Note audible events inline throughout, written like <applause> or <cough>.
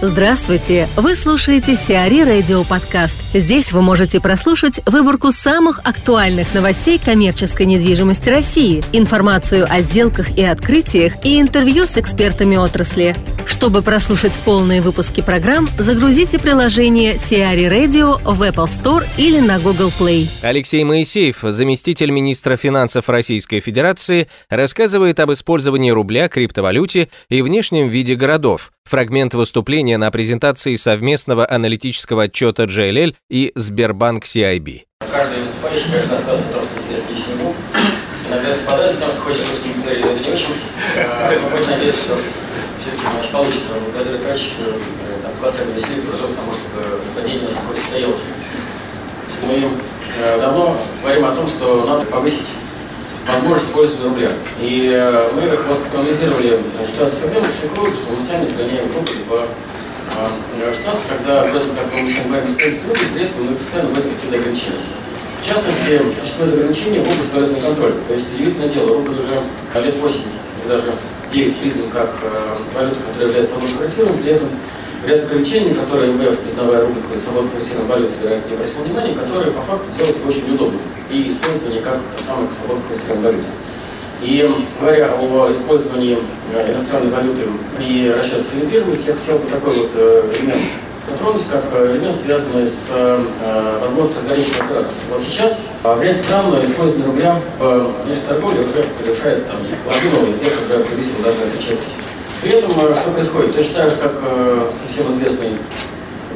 Здравствуйте! Вы слушаете Сиари Радио Подкаст. Здесь вы можете прослушать выборку самых актуальных новостей коммерческой недвижимости России, информацию о сделках и открытиях и интервью с экспертами отрасли. Чтобы прослушать полные выпуски программ, загрузите приложение Сиари Radio в Apple Store или на Google Play. Алексей Моисеев, заместитель министра финансов Российской Федерации, рассказывает об использовании рубля, криптовалюте и внешнем виде городов. Фрагмент выступления на презентации совместного аналитического отчета JLL и Сбербанк CIB. Каждый выступающий, конечно, рассказывает о том, что интересно лично ему. Иногда совпадает с тем, что хочет слушать историю, это не очень. А, но хоть надеюсь, что все-таки матч получится. Благодарю Тач, там, колоссальное усилие приложил к тому, чтобы совпадение у нас какое состоялось. Мы э, давно говорим о том, что надо повысить возможность использования рубля. И э, мы вот проанализировали ситуацию в очень круто, что мы сами сгоняем рубль в э, ситуацию, когда вроде как мы с вами говорим использовать рубль, при этом мы постоянно вводим какие-то ограничения. В частности, существует ограничение в области валютного контроля. То есть, удивительное дело, рубль уже лет 8 или даже 9 признан как э, валюта, которая является свободно конвертируемой, при этом ряд ограничений, которые МВФ, признавая свободно конвертируемую валюту, вероятно, не обратил внимания, которые по факту делают его очень неудобным и использование как самых свободных конвертируемой валюты. И говоря о использовании э, иностранной валюты при расчетах недвижимости, я хотел бы такой вот э, элемент затронуть, как элемент, связанный с э, возможностью разграничения операций. Вот сейчас в ряде стран использование рубля в внешней торговле уже превышает там, половину, где-то уже превысило даже на четверть. При этом что происходит? Так же, как совсем известный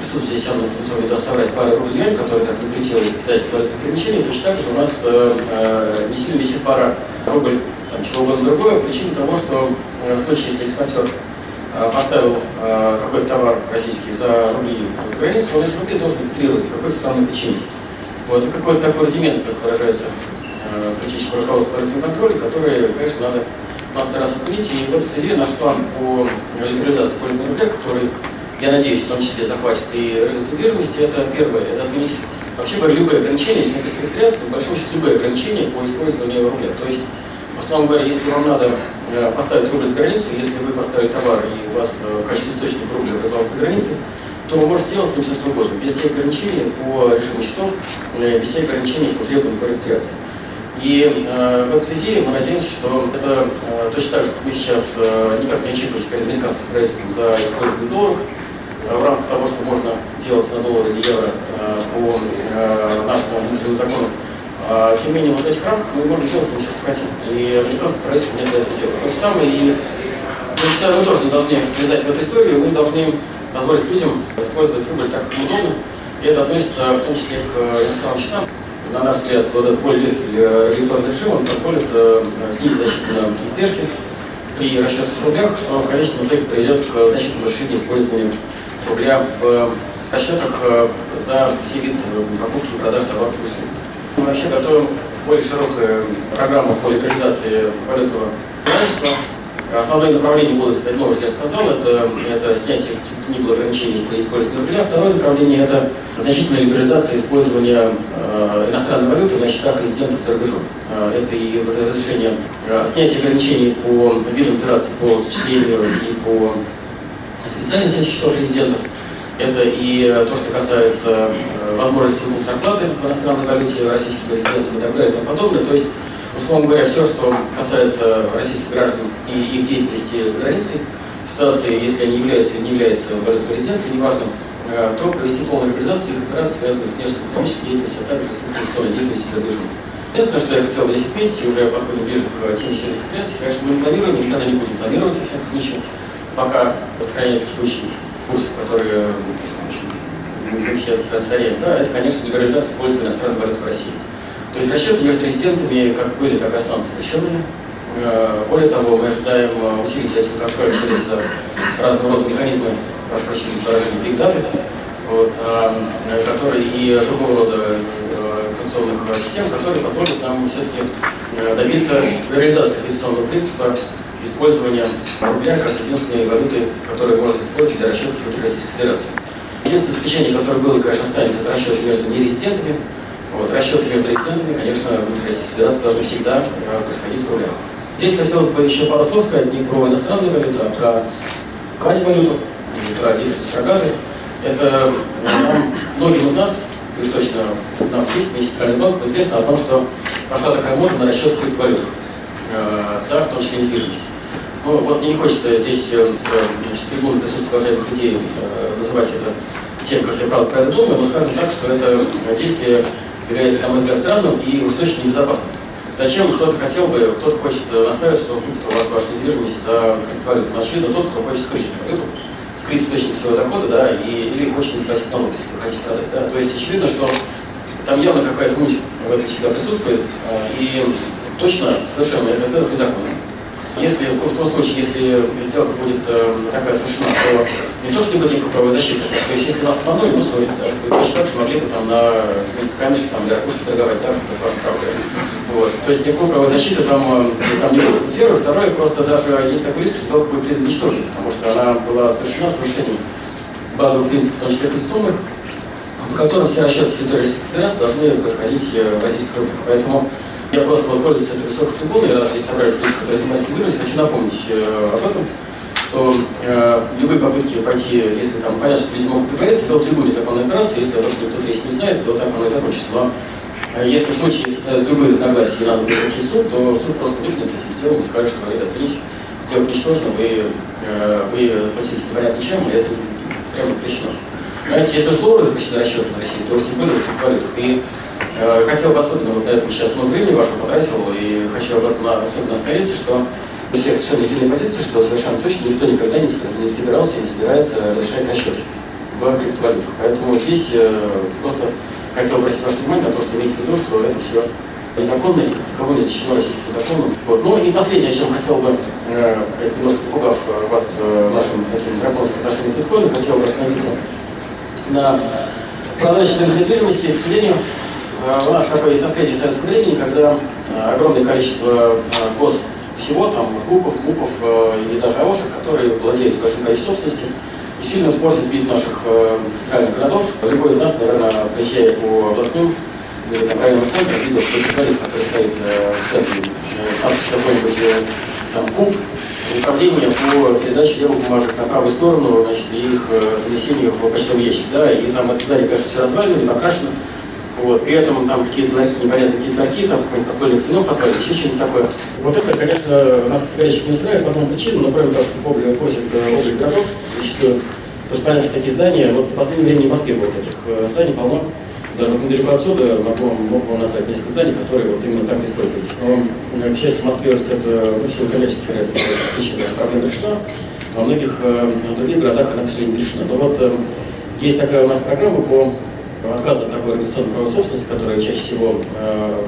присутствие здесь явно не даст пара рублей, которая так не прилетела из китайских валютных ограничений, точно так же у нас э, э, не сильно висит пара рубль, там, чего угодно другое, причина того, что э, в случае, если экспортер э, поставил э, какой-то товар российский за рубли с границы, он эти рубли должен регистрировать какой странной причине. Вот какой-то такой рудимент, как выражается э, политическое руководство валютного контроля, который, конечно, надо раз отменить. И в этой связи наш план по либерализации использования рубля, который я надеюсь, в том числе захватит и рынок недвижимости, это первое, это отменить вообще говоря, любые ограничения, если без рекреации, в большом счете любые ограничения по использованию рубля. То есть, в основном говоря, если вам надо э, поставить рубль с границу, если вы поставили товар и у вас э, в качестве источника рубля оказался за границей, то вы можете делать с ним все что угодно, без всех ограничений по режиму счетов, э, без всех ограничений по требованиям по регистрации. И э, в этой связи мы надеемся, что это э, точно так же, как мы сейчас э, никак не отчитывались перед американским правительством за использование долларов, Э, в рамках того, что можно делать на доллары или евро э, по э, нашему внутреннему закону. Тем не менее, вот в этих рамках мы можем делать все, что хотим. И американское правительство не для этого делает. То же самое и я считаю, мы тоже не должны влезать в эту историю, мы должны позволить людям использовать рубль так, как удобно. И это относится в том числе к иностранным счетам. На наш взгляд, вот этот легкий регуляторный режим, он позволит снизить значительно издержки при расчетах в рублях, что в конечном итоге приведет к значительному расширению использования рубля в расчетах э, за все виды покупки и продажи товаров и услуг. Мы вообще готовим более широкую программу по легализации валютного правительства. Основные направления будут, как я уже сказал, это, это снятие каких-то ни ограничений при использовании рубля. Второе направление – это значительная либерализация использования э, иностранной валюты на счетах резидентов за рубежом. Э, это и разрешение, э, снятие ограничений по видам операций по осуществлению и по специальный счетов резидентов. Это и э, то, что касается э, возможности выплат зарплаты в иностранной валюте российским резидентам и так далее и тому подобное. То есть, условно говоря, все, что касается российских граждан и их деятельности за границей, в ситуации, если они являются или не являются валютным резидентом, неважно, э, то провести полную реализацию их операций, связанных с внешнеэкономической деятельностью, а также с инвестиционной деятельностью за рубежом. Единственное, что я хотел бы здесь отметить, и уже подходим ближе к теме сегодняшней конференции, конечно, мы не планируем, никогда не будем планировать, во всяком случае, пока сохраняется текущий курс, который мы все царем, да, это, конечно, либерализация использования иностранной валюты в России. То есть расчеты между резидентами как были, так и останутся запрещенными. Э, более того, мы ожидаем э, усилить этим контроль через э, разного рода механизмы, прошу прощения, выражения биг даты, вот, которые и другого рода информационных систем, которые позволят нам все-таки добиться реализации инвестиционного принципа использования рубля как единственной валюты, которую можно использовать для расчетов внутри Российской Федерации. Единственное исключение, которое было конечно, останется, это расчеты между нерезидентами. Вот, расчеты между резидентами, конечно, внутри Российской Федерации должны всегда происходить в рублях. Здесь хотелось бы еще пару слов сказать не про иностранную валюту, а про квазивалюту. Петра Держитесь Рогаты. Это нам, многим из нас, уж точно нам здесь, вместе с Центральным известно о том, что пошла такая мода на расчет криптовалют, да, в том числе недвижимость. Ну, вот мне не хочется здесь э, с значит, трибуны присутствия уважаемых людей э, называть это тем, как я правда про это думаю, но скажем так, что это действие является, на мой взгляд, странным и уж точно небезопасным. Зачем кто-то хотел бы, кто-то хочет настаивать, что вдруг у вас ваша недвижимость за криптовалюту. Но очевидно, тот, кто хочет скрыть эту валюту, скрыть источник своего дохода, да, и, или хочет не заплатить налоги, если вы хотите продать. Да. То есть очевидно, что там явно какая-то муть в этом всегда присутствует, а, и точно совершенно это, это незаконно. Если в том случае, если сделка будет э, такая совершена, то не то, что не будет никакой правовой защиты. То есть, если вас обманули, ну, сори, да, вы точно так же могли бы там на вместо камешки там, для ракушки торговать, да, это ваша правда. Вот. То есть, никакой правовой защиты там, э, там не будет. Первое. Второе, просто даже есть такой риск, что будет признана ничтожной, потому что она была совершена с нарушением базовых принципов, в том числе конституционных, по которым все расчеты территории Российской Федерации должны происходить э, в российских рублях. Поэтому я просто вот пользуюсь этой высокой трибуной, и даже если собрались люди, которые занимаются недвижимостью, хочу напомнить э, об этом, что э, любые попытки пойти, если там понятно, что люди могут договориться, сделать любую незаконную операцию, если об этом никто здесь не знает, то так оно и закончится. Но если в случае, если э, любые разногласия надо будет идти в суд, то суд просто выкинет с этим делом и скажет, что, ребята, оцените, сделать ничтожно, вы, э, вы сплотились непонятно чем, и это прямо запрещено. Знаете, если уж доллары запрещены расчеты на России, то уж тем более в валютах. И Э, хотел бы особенно вот на этом сейчас много времени вашего потратил, и хочу об этом особенно остановиться, что у всех совершенно единая позиция, что совершенно точно никто никогда не собирался и не собирается решать расчеты в криптовалютах. Поэтому здесь э, просто хотел обратить ваше внимание на то, что имеется в виду, что это все незаконно и как таковое не защищено российским законом. Вот. Ну и последнее, о чем хотел бы, э, немножко запугав вас нашим таким драконским отношением к биткоину, хотел бы остановиться на продаже недвижимости. К сожалению, Э, у нас такое есть наследие советского времени, когда э, огромное количество гос э, всего, там, ГУПов, МУПов или даже АОшек, которые владеют большим количеством собственности, и сильно используют вид наших центральных городов. Любой из нас, наверное, приезжая по областным или там, районным центрам, видел какой-то который стоит в центре с надписью какой-нибудь там КУП, управление по передаче левых бумажек на правую сторону, значит, их занесению в почтовый ящик. Да, и там это здание, конечно, все развалено, не покрашено. Вот, при этом там какие-то непонятные какие-то ларьки, там подпольный ценок поставили, еще что-нибудь такое. Вот это, конечно, нас, горячих не устраивает по тому причину, но кроме того, что облик просит э, облик городов, зачастую, потому что понятно, что такие здания, вот в последнее время в Москве было таких э, зданий полно, даже недалеко отсюда могу могу вам назвать несколько зданий, которые вот именно так использовались. Но, э, к счастью, в Москве это ну, в силу коммерческих причин проблема решена, во многих других городах она, к сожалению, не решена. Но вот есть такая у нас программа по отказа от такой организационной правовой собственности, которая чаще всего, э,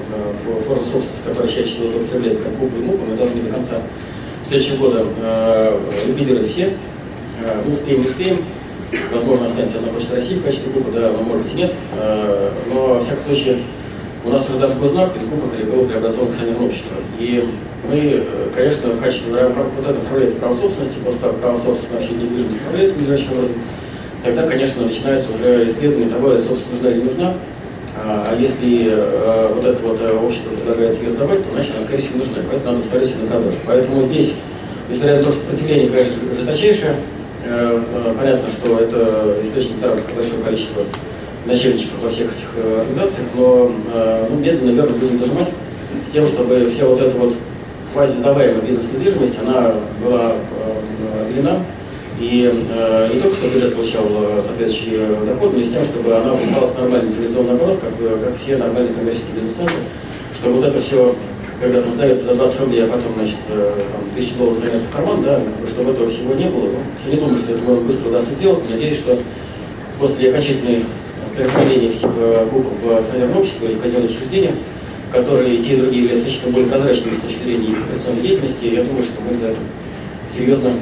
э форма собственности, которая чаще всего злоупотребляет как ГУП и МУП, мы должны до конца следующего года э, ликвидировать все. Мы успеем, не успеем. Возможно, останется одна почта России в качестве ГУПа, да, но может быть и нет. Но, во всяком случае, у нас уже даже знак из ГУПа было преобразовано акционерное общество. И мы, конечно, в качестве вот это управляется право собственности, после того, право собственности на недвижимость управляется надлежащим образом, тогда, конечно, начинается уже исследование того, собственно, нужна или не нужна. А, а если а, вот это вот э, общество предлагает ее сдавать, то значит она, скорее всего, нужна. Поэтому надо выставлять ее на продажу. Поэтому здесь, несмотря на то, что сопротивление, конечно, жесточайшее, э, понятно, что это источник заработка большого количества начальничков во всех этих организациях, но ну, медленно, наверное, будем дожимать с тем, чтобы вся вот эта вот квази сдаваемая бизнес-недвижимость, она была отделена и э, не только, чтобы бюджет получал э, соответствующий э, доход, но и с тем, чтобы она выполнялась нормальный цивилизованный оборот, как, э, как все нормальные коммерческие бизнес-центры, чтобы вот это все, когда там ставится за 20 рублей, а потом, значит, там, тысячу долларов занят в карман, да, чтобы этого всего не было. Ну, я не думаю, что это можно быстро удастся сделать. Надеюсь, что после окончательной переформления всех групп в акционерное общество или казенное учреждения, которые и те и другие являются более прозрачными с точки зрения их операционной деятельности, я думаю, что мы за это серьезно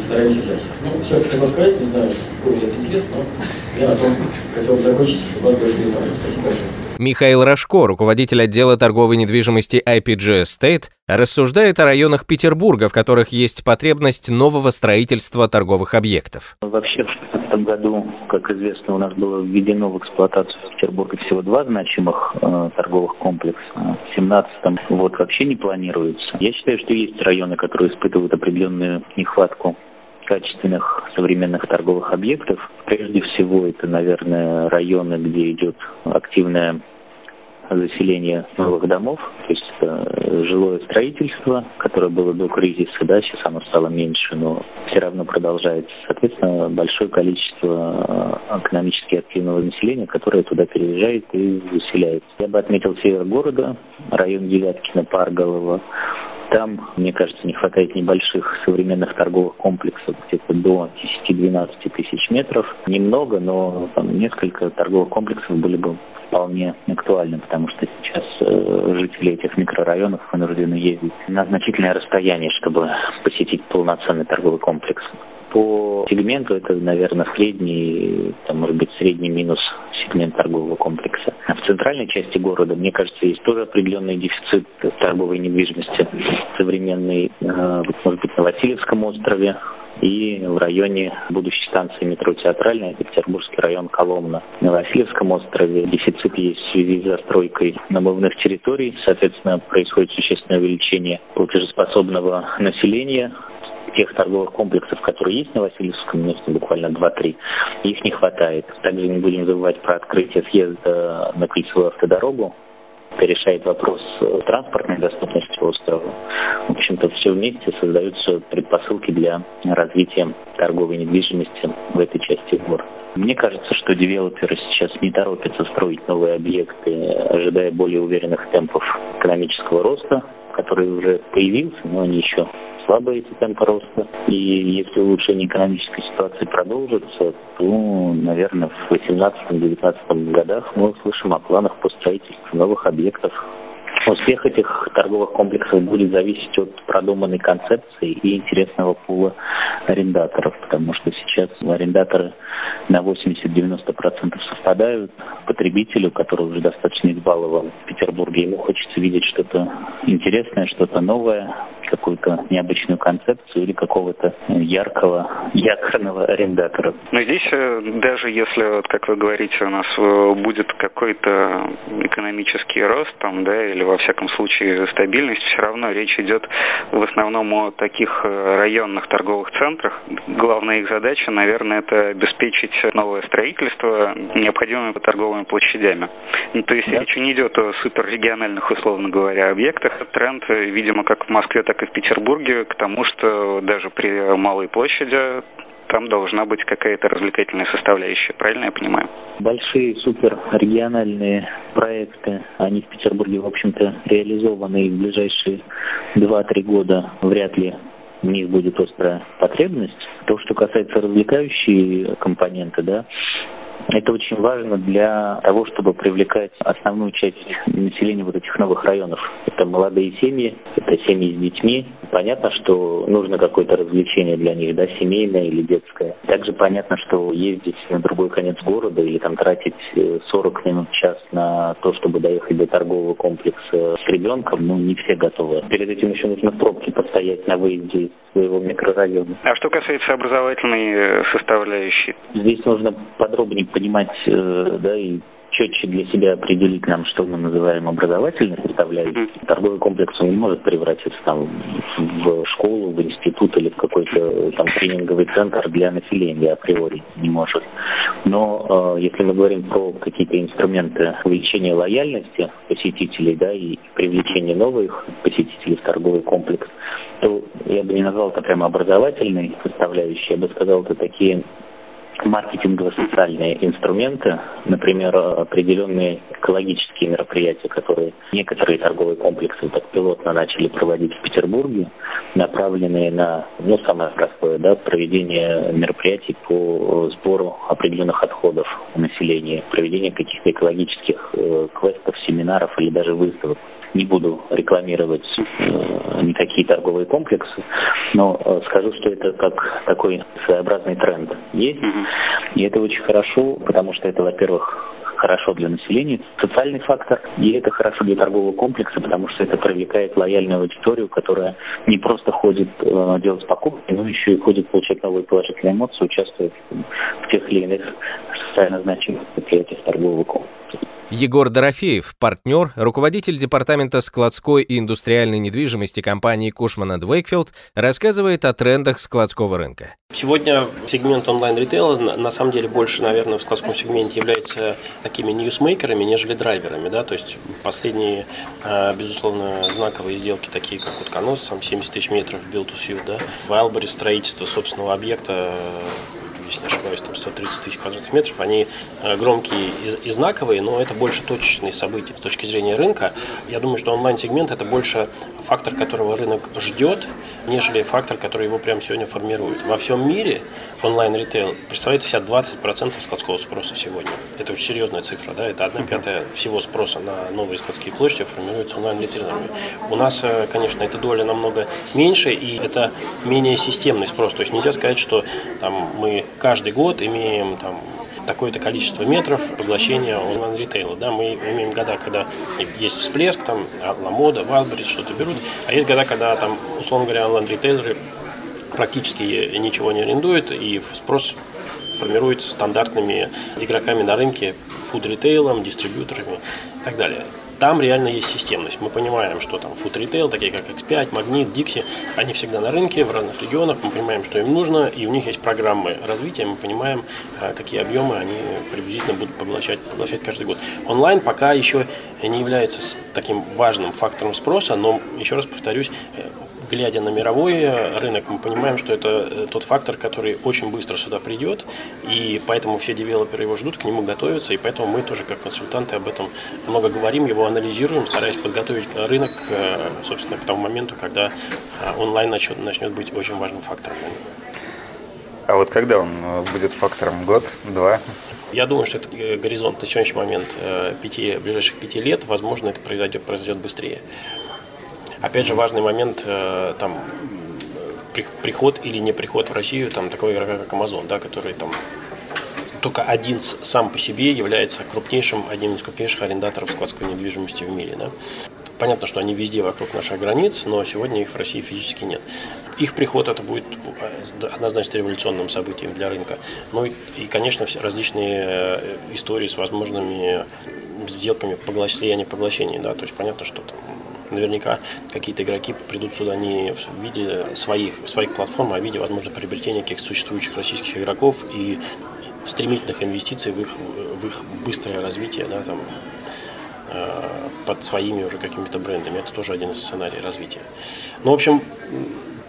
стараемся взяться. Ну, все, что хотел сказать, не знаю, был ли это интересно, но я на том хотел бы закончить, чтобы вас больше не тратить. Спасибо большое. Михаил Рожко, руководитель отдела торговой недвижимости IPG Estate, рассуждает о районах Петербурга, в которых есть потребность нового строительства торговых объектов. Вообще, в этом году, как известно, у нас было введено в эксплуатацию в Петербурге всего два значимых э, торговых комплекса. 17-м вот вообще не планируется. Я считаю, что есть районы, которые испытывают определенную нехватку качественных современных торговых объектов. Прежде всего, это, наверное, районы, где идет активная заселение новых домов, то есть это жилое строительство, которое было до кризиса, да, сейчас оно стало меньше, но все равно продолжается. Соответственно, большое количество э, экономически активного населения, которое туда переезжает и заселяется. Я бы отметил север города, район Девяткина, Парголова, там, мне кажется, не хватает небольших современных торговых комплексов, где-то до 10-12 тысяч метров. Немного, но там, несколько торговых комплексов были бы вполне актуальны, потому что сейчас э, жители этих микрорайонов вынуждены ездить на значительное расстояние, чтобы посетить полноценный торговый комплекс. По сегменту это, наверное, средний, там, может быть, средний минус сегмент торгового комплекса. А в центральной части города, мне кажется, есть тоже определенный дефицит торговой недвижимости современной, э, может быть, на Васильевском острове, и в районе будущей станции метро Театральная, Петербургский район Коломна. На Васильевском острове дефицит есть в связи с застройкой намывных территорий, соответственно, происходит существенное увеличение платежеспособного населения, тех торговых комплексов, которые есть на Васильевском месте, буквально 2-3, их не хватает. Также не будем забывать про открытие съезда на кольцевую автодорогу. Это решает вопрос транспортной доступности острова. В общем-то, все вместе создаются предпосылки для развития торговой недвижимости в этой части города. Мне кажется, что девелоперы сейчас не торопятся строить новые объекты, ожидая более уверенных темпов экономического роста, который уже появился, но они еще слабые эти темпы роста. И если улучшение экономической ситуации продолжится, то, наверное, в 2018-2019 годах мы услышим о планах по строительству новых объектов Успех этих торговых комплексов будет зависеть от продуманной концепции и интересного пула арендаторов, потому что сейчас арендаторы на 80-90% совпадают. Потребителю, который уже достаточно избалован в Петербурге, ему хочется видеть что-то интересное, что-то новое, какую-то необычную концепцию или какого-то яркого, якорного арендатора. Но здесь э, даже если, как вы говорите, у нас э, будет какой-то экономический рост там, да, или во всяком случае стабильность, все равно речь идет в основном о таких э, районных торговых центрах. Главная их задача, наверное, это обеспечить новое строительство необходимыми торговыми площадями. Ну, то есть да. речь не идет о суперрегиональных, условно говоря, объектах. Тренд, видимо, как в Москве, так и в Петербурге, к тому, что даже при малой площади там должна быть какая-то развлекательная составляющая. Правильно я понимаю? Большие суперрегиональные проекты, они в Петербурге, в общем-то, реализованы и в ближайшие 2-3 года вряд ли в них будет острая потребность. То, что касается развлекающей компоненты, да, это очень важно для того, чтобы привлекать основную часть населения вот этих новых районов. Это молодые семьи, это семьи с детьми. Понятно, что нужно какое-то развлечение для них, да, семейное или детское. Также понятно, что ездить на другой конец города или там тратить 40 э, минут, час на то, чтобы доехать до торгового комплекса с ребенком, ну, не все готовы. Перед этим еще нужно в пробке постоять на выезде из своего микрорайона. А что касается образовательной э, составляющей? Здесь нужно подробнее понимать, э, да, и четче для себя определить нам, что мы называем образовательной составляющей. Торговый комплекс он не может превратиться там в школу, в институт или в какой-то там тренинговый центр для населения априори не может. Но э, если мы говорим про какие-то инструменты увеличения лояльности посетителей, да, и привлечения новых посетителей в торговый комплекс, то я бы не назвал это прямо образовательной составляющей, я бы сказал, это такие маркетингово-социальные инструменты, например, определенные экологические мероприятия, которые некоторые торговые комплексы так пилотно начали проводить в Петербурге, направленные на, ну, самое простое, да, проведение мероприятий по сбору определенных отходов населения, проведение каких-то экологических э, квестов, семинаров или даже выставок. Не буду рекламировать э, никакие торговые комплексы, но э, скажу, что это как такой своеобразный тренд есть. И это очень хорошо, потому что это, во-первых, хорошо для населения, социальный фактор, и это хорошо для торгового комплекса, потому что это привлекает лояльную аудиторию, которая не просто ходит э, делать покупки, но еще и ходит получать новые положительные эмоции, участвует в тех или иных социально значимых предприятиях торгового комплекса. Егор Дорофеев, партнер, руководитель департамента складской и индустриальной недвижимости компании Кушман Вейкфилд, рассказывает о трендах складского рынка. Сегодня сегмент онлайн-ритейла на самом деле больше, наверное, в складском сегменте является такими ньюсмейкерами, нежели драйверами. Да? То есть последние, а, безусловно, знаковые сделки, такие как Утконос, сам 70 тысяч метров build to suit, да? в Айлборе строительство собственного объекта если не ошибаюсь, там 130 тысяч квадратных метров, они э, громкие и, знаковые, но это больше точечные события с точки зрения рынка. Я думаю, что онлайн-сегмент это больше фактор, которого рынок ждет, нежели фактор, который его прямо сегодня формирует. Во всем мире онлайн-ритейл представляет себя 20% складского спроса сегодня. Это очень серьезная цифра, да, это одна пятая всего спроса на новые складские площади формируется онлайн-ритейлерами. У нас, э, конечно, эта доля намного меньше, и это менее системный спрос. То есть нельзя сказать, что там, мы каждый год имеем там, такое-то количество метров поглощения онлайн-ритейла. Да, мы имеем года, когда есть всплеск, там, Ламода, Wildberries что-то берут, а есть года, когда, там, условно говоря, онлайн-ритейлеры практически ничего не арендуют, и спрос формируется стандартными игроками на рынке, фуд-ритейлом, дистрибьюторами и так далее. Там реально есть системность. Мы понимаем, что там food retail, такие как X5, Магнит, Dixie, они всегда на рынке, в разных регионах. Мы понимаем, что им нужно, и у них есть программы развития. Мы понимаем, э, какие объемы они приблизительно будут поглощать, поглощать каждый год. Онлайн пока еще не является таким важным фактором спроса, но, еще раз повторюсь, э, глядя на мировой рынок, мы понимаем, что это э, тот фактор, который очень быстро сюда придет, и поэтому все девелоперы его ждут, к нему готовятся, и поэтому мы тоже как консультанты об этом много говорим, его анализируем, стараясь подготовить рынок, э, собственно, к тому моменту, когда э, онлайн начнет, начнет быть очень важным фактором. А вот когда он будет фактором? Год? Два? Я думаю, что это горизонт на сегодняшний момент пяти, ближайших пяти лет. Возможно, это произойдет, произойдет быстрее. Опять же, важный момент, э, там, приход или не приход в Россию там, такого игрока, как Amazon, да, который там только один сам по себе является крупнейшим, одним из крупнейших арендаторов складской недвижимости в мире. Да. Понятно, что они везде вокруг наших границ, но сегодня их в России физически нет. Их приход это будет э, однозначно революционным событием для рынка. Ну и, и конечно, все различные э, истории с возможными сделками поглощения, поглощения. Да? То есть понятно, что там наверняка какие-то игроки придут сюда не в виде своих, своих платформ, а в виде, возможно, приобретения каких-то существующих российских игроков и стремительных инвестиций в их, в их быстрое развитие, да, там, э, под своими уже какими-то брендами. Это тоже один из сценариев развития. Ну, в общем,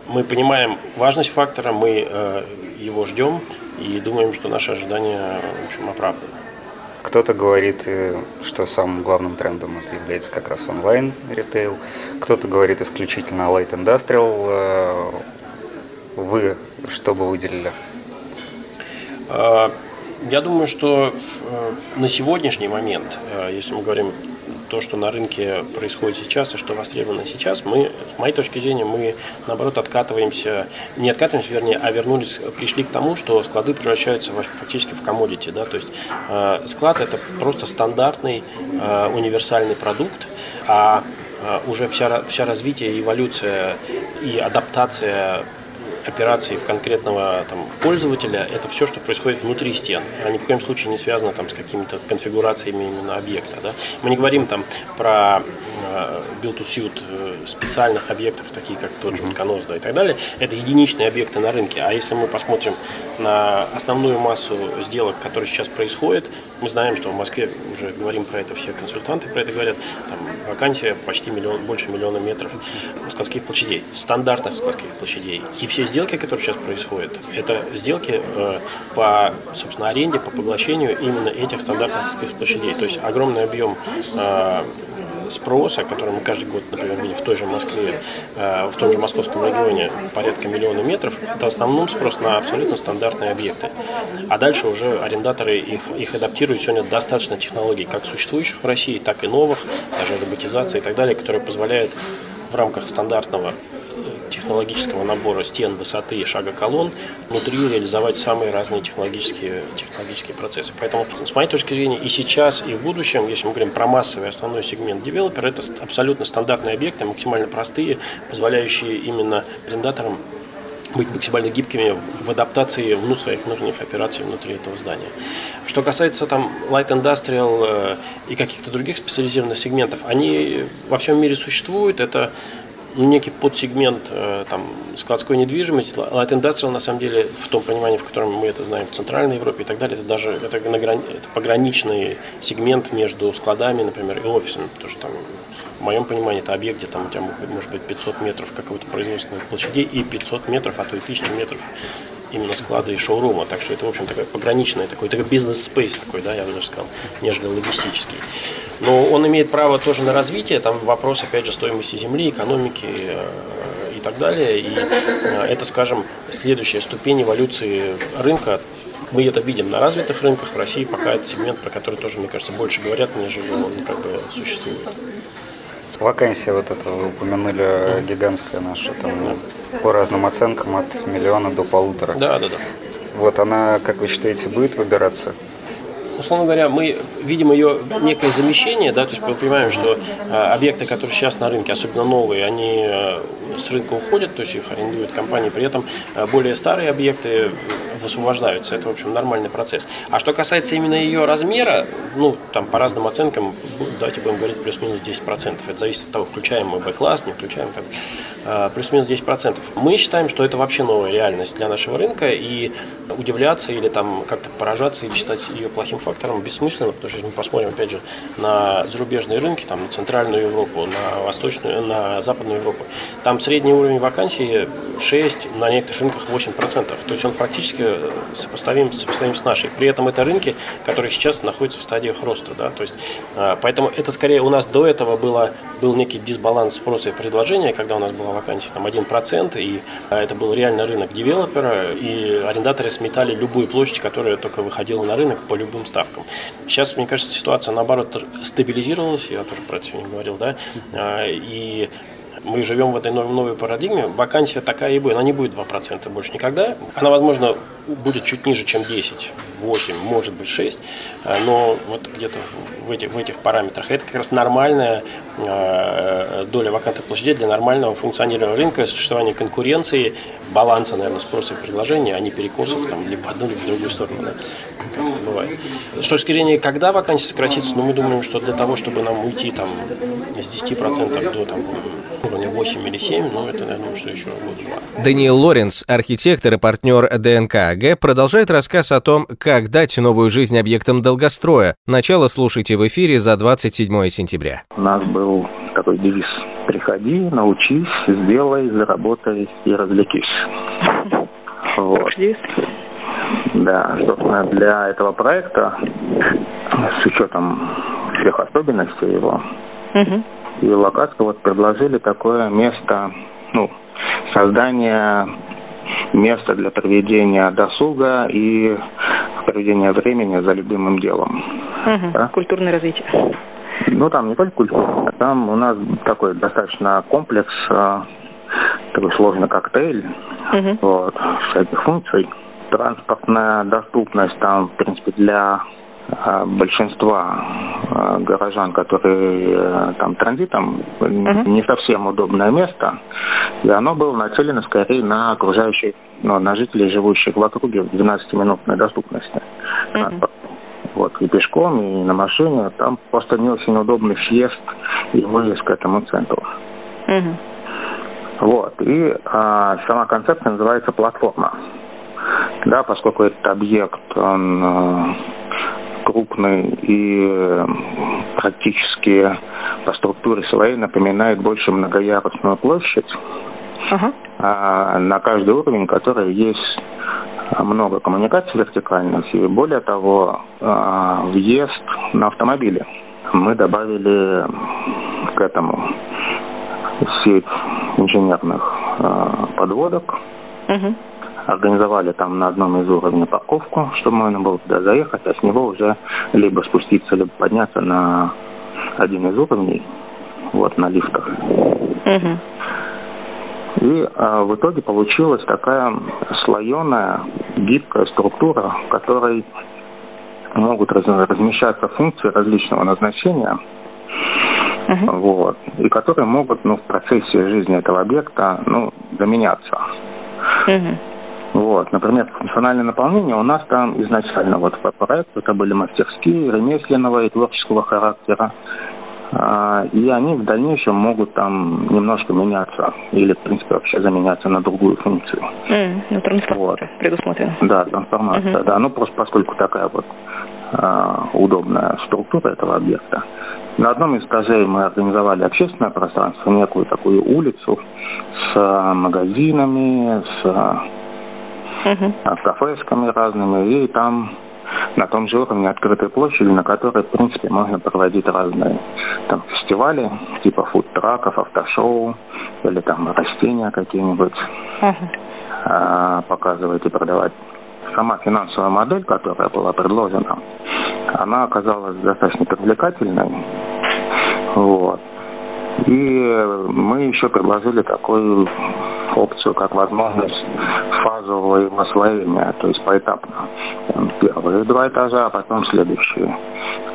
мы понимаем важность фактора, мы э, его ждем и думаем, что наши ожидания, в общем, оправданы. Кто-то говорит, э, что самым главным трендом это является как раз онлайн ритейл, кто-то говорит исключительно light industrial. Э, вы что бы выделили? А, я думаю, что э, на сегодняшний момент, если мы говорим то, что на рынке происходит сейчас и что востребовано сейчас, мы, с моей точки зрения, мы, наоборот, откатываемся, не откатываемся, вернее, а вернулись, пришли к тому, что склады превращаются фактически в комодити, да, то есть э, склад это просто стандартный э, универсальный продукт, а э, уже вся, вся развитие, эволюция и адаптация операций в конкретного там, пользователя, это все, что происходит внутри стен, а ни в коем случае не связано там, с какими-то конфигурациями именно объекта. Да? Мы не говорим там про build-to-suit э, специальных объектов, такие как тот же Утконос да, и так далее. Это единичные объекты на рынке. А если мы посмотрим на основную массу сделок, которые сейчас происходят, мы знаем, что в Москве уже говорим про это, все консультанты про это говорят, там вакансия почти миллион, больше миллиона метров складских площадей, стандартных складских площадей. И все сделки, которые сейчас происходят, это сделки э, по, собственно, аренде, по поглощению именно этих стандартных складских площадей. То есть огромный объем э, спроса, который мы каждый год, например, видим в той же Москве, э, в том же московском регионе порядка миллиона метров, это в основном спрос на абсолютно стандартные объекты. А дальше уже арендаторы их, их адаптируют. Сегодня достаточно технологий, как существующих в России, так и новых, даже роботизация и так далее, которые позволяют в рамках стандартного технологического набора стен, высоты и шага колонн внутри реализовать самые разные технологические, технологические процессы. Поэтому, с моей точки зрения, и сейчас, и в будущем, если мы говорим про массовый основной сегмент девелопер, это абсолютно стандартные объекты, максимально простые, позволяющие именно арендаторам быть максимально гибкими в адаптации ну, своих нужных операций внутри этого здания. Что касается там Light Industrial э, и каких-то других специализированных сегментов, они во всем мире существуют. Это некий подсегмент э, там, складской недвижимости. Light Industrial, на самом деле, в том понимании, в котором мы это знаем в Центральной Европе и так далее, это даже это, это пограничный сегмент между складами, например, и офисами, потому что там в моем понимании это объект, где там у тебя может быть 500 метров какого-то производственной площади и 500 метров, а то и 1000 метров именно склада и шоурума. Так что это, в общем, такой пограничный, такой, такой бизнес-спейс такой, да, я бы даже сказал, нежели логистический. Но он имеет право тоже на развитие, там вопрос, опять же, стоимости земли, экономики э, и так далее. И э, это, скажем, следующая ступень эволюции рынка. Мы это видим на развитых рынках в России, пока это сегмент, про который тоже, мне кажется, больше говорят, нежели он как бы существует. Вакансия вот это вы упомянули гигантская наша, там по разным оценкам от миллиона до полутора. Да, да, да. Вот она, как вы считаете, будет выбираться? условно говоря, мы видим ее некое замещение, да, то есть мы понимаем, что а, объекты, которые сейчас на рынке, особенно новые, они а, с рынка уходят, то есть их арендуют компании, при этом а, более старые объекты высвобождаются. Это, в общем, нормальный процесс. А что касается именно ее размера, ну, там по разным оценкам, давайте будем говорить плюс-минус 10%. Это зависит от того, включаем мы Б-класс, не включаем. Как, плюс-минус 10%. Мы считаем, что это вообще новая реальность для нашего рынка, и удивляться или там как-то поражаться или считать ее плохим фактором бессмысленно, потому что если мы посмотрим, опять же, на зарубежные рынки, там, на Центральную Европу, на Восточную, на Западную Европу, там средний уровень вакансий 6, на некоторых рынках 8%. То есть он практически сопоставим, сопоставим с нашей. При этом это рынки, которые сейчас находятся в стадиях роста. Да? То есть, а, поэтому это скорее у нас до этого было, был некий дисбаланс спроса и предложения, когда у нас была вакансия там 1%, и а, это был реально рынок девелопера, и арендаторы сметали любую площадь, которая только выходила на рынок по любым ставкам. Сейчас, мне кажется, ситуация наоборот стабилизировалась, я тоже про это сегодня говорил, да, а, и мы живем в этой новой, новой парадигме, вакансия такая и будет, она не будет 2% больше никогда. Она, возможно, будет чуть ниже, чем 10, 8, может быть 6, э, но вот где-то в этих, в этих параметрах. Это как раз нормальная э, доля вакантных площадей для нормального функционирования рынка, существования конкуренции, баланса, наверное, спроса и предложения, а не перекосов там, либо в одну, либо в другую сторону. Да? Как это бывает. С точки зрения, когда вакансия сократится, ну, мы думаем, что для того, чтобы нам уйти там, с 10% до там, уровня 8 или 7, ну, это, я думаю, что еще год два. Даниил Лоренс, архитектор и партнер ДНК АГ, продолжает рассказ о том, как дать новую жизнь объектам долгостроя. Начало слушайте в эфире за 27 сентября. У нас был такой девиз «Приходи, научись, сделай, заработай и развлекись». Вот. Да, собственно, для этого проекта, с учетом всех особенностей его, угу и Локацко вот предложили такое место, ну, создание места для проведения досуга и проведения времени за любимым делом. Угу. Да? Культурное развитие. Ну, там не только культура, там у нас такой достаточно комплекс, а, такой сложный коктейль, угу. вот, всяких функций. Транспортная доступность там, в принципе, для а, большинства горожан, которые э, там транзитом, uh-huh. не совсем удобное место, и оно было нацелено скорее на окружающих, ну, на жителей, живущих в округе в 12-минутной доступности. Uh-huh. Вот, и пешком, и на машине. Там просто не очень удобный съезд и выезд к этому центру. Uh-huh. Вот. И а, сама концепция называется платформа. Да, поскольку этот объект, он а, крупный и э, практически по структуре своей напоминает больше многоярусную площадь, uh-huh. а на каждый уровень которой есть много коммуникаций вертикальных и более того а, въезд на автомобиле. Мы добавили к этому сеть инженерных а, подводок. Uh-huh организовали там на одном из уровней парковку, чтобы можно было туда заехать, а с него уже либо спуститься, либо подняться на один из уровней, вот на лифтах. Угу. И а, в итоге получилась такая слоеная, гибкая структура, в которой могут раз, размещаться функции различного назначения, uh-huh. вот, и которые могут ну, в процессе жизни этого объекта ну, заменяться. Угу. Вот, например, функциональное наполнение у нас там изначально вот по проекту это были мастерские ремесленного и творческого характера. А, и они в дальнейшем могут там немножко меняться или, в принципе, вообще заменяться на другую функцию. Mm, ну, трансформация вот. предусмотрена. Да, трансформация, uh-huh. да. Ну, просто поскольку такая вот а, удобная структура этого объекта. На одном из этажей мы организовали общественное пространство, некую такую улицу с магазинами, с uh-huh. кафешками разными, и там на том же уровне открытой площади, на которой, в принципе, можно проводить разные там фестивали, типа фуд-траков, автошоу или там растения какие-нибудь uh-huh. показывать и продавать. Сама финансовая модель, которая была предложена, она оказалась достаточно привлекательной. Вот. И мы еще предложили такую опцию, как возможность фазового его освоения, то есть поэтапно. Первые два этажа, а потом следующие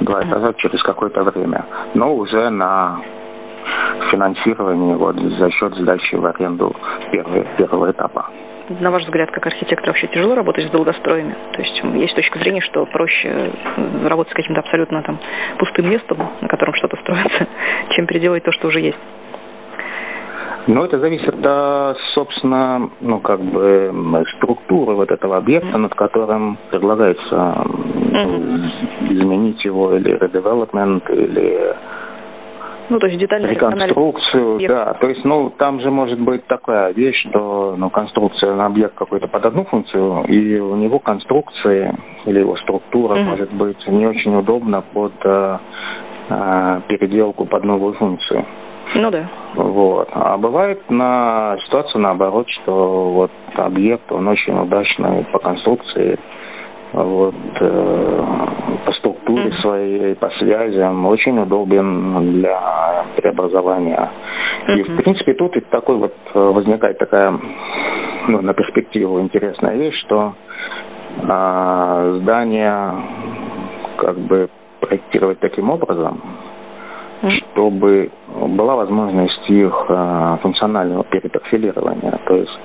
два этажа через какое-то время. Но уже на финансирование вот, за счет сдачи в аренду первого, первого этапа. На ваш взгляд, как архитектор, вообще тяжело работать с долгостроями? То есть есть точка зрения, что проще работать с каким-то абсолютно там пустым местом, на котором что-то строится, <laughs> чем переделать то, что уже есть? Ну, это зависит от, собственно, ну, как бы структуры вот этого объекта, над которым предлагается изменить его или редевелопмент, или ну, то есть детальный реконструкцию, да. То есть, ну, там же может быть такая вещь, что, ну, конструкция на объект какой-то под одну функцию, и у него конструкции или его структура mm-hmm. может быть не очень удобна под э, э, переделку под новую функцию. Ну да. Вот. А бывает на ситуация наоборот, что вот объект, он очень удачный по конструкции, вот, э, по структуре mm-hmm. своей, по связям, очень удобен для преобразования. Mm-hmm. И, в принципе, тут и такой вот э, возникает такая, ну, на перспективу интересная вещь, что а, здание как бы проектировать таким образом, чтобы была возможность их э, функционального перепрофилирования, то есть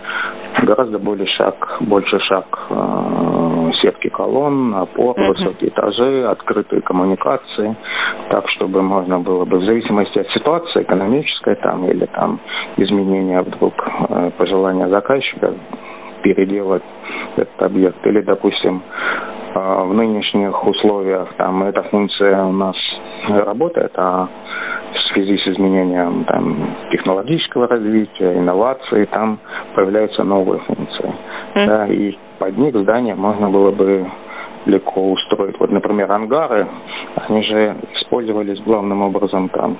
гораздо более шаг, больше шаг э, сетки колонн, опор, uh-huh. высокие этажи, открытые коммуникации, так, чтобы можно было бы в зависимости от ситуации экономической там или там изменения вдруг э, пожелания заказчика переделать этот объект. Или, допустим, в нынешних условиях там эта функция у нас работает, а в связи с изменением там, технологического развития, инноваций, там появляются новые функции. Mm. Да, и под них здание можно было бы легко устроить. Вот, например, ангары, они же использовались главным образом там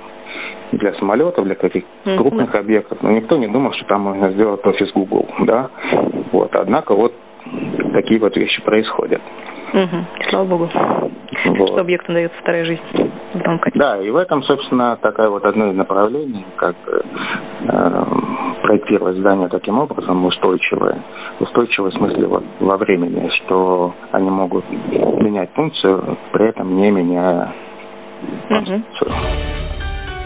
для самолетов, для каких-то mm-hmm. крупных объектов, но никто не думал, что там можно сделать офис Google, да. Вот, однако вот такие вот вещи происходят. Угу. Слава богу. Вот. Что объектам дается вторая жизнь. Да, и в этом, собственно, такая вот одно из направлений, как э, проектировать здание таким образом устойчивое. Устойчивое в смысле вот, во времени, что они могут менять функцию, при этом не меняя конструкцию. Угу.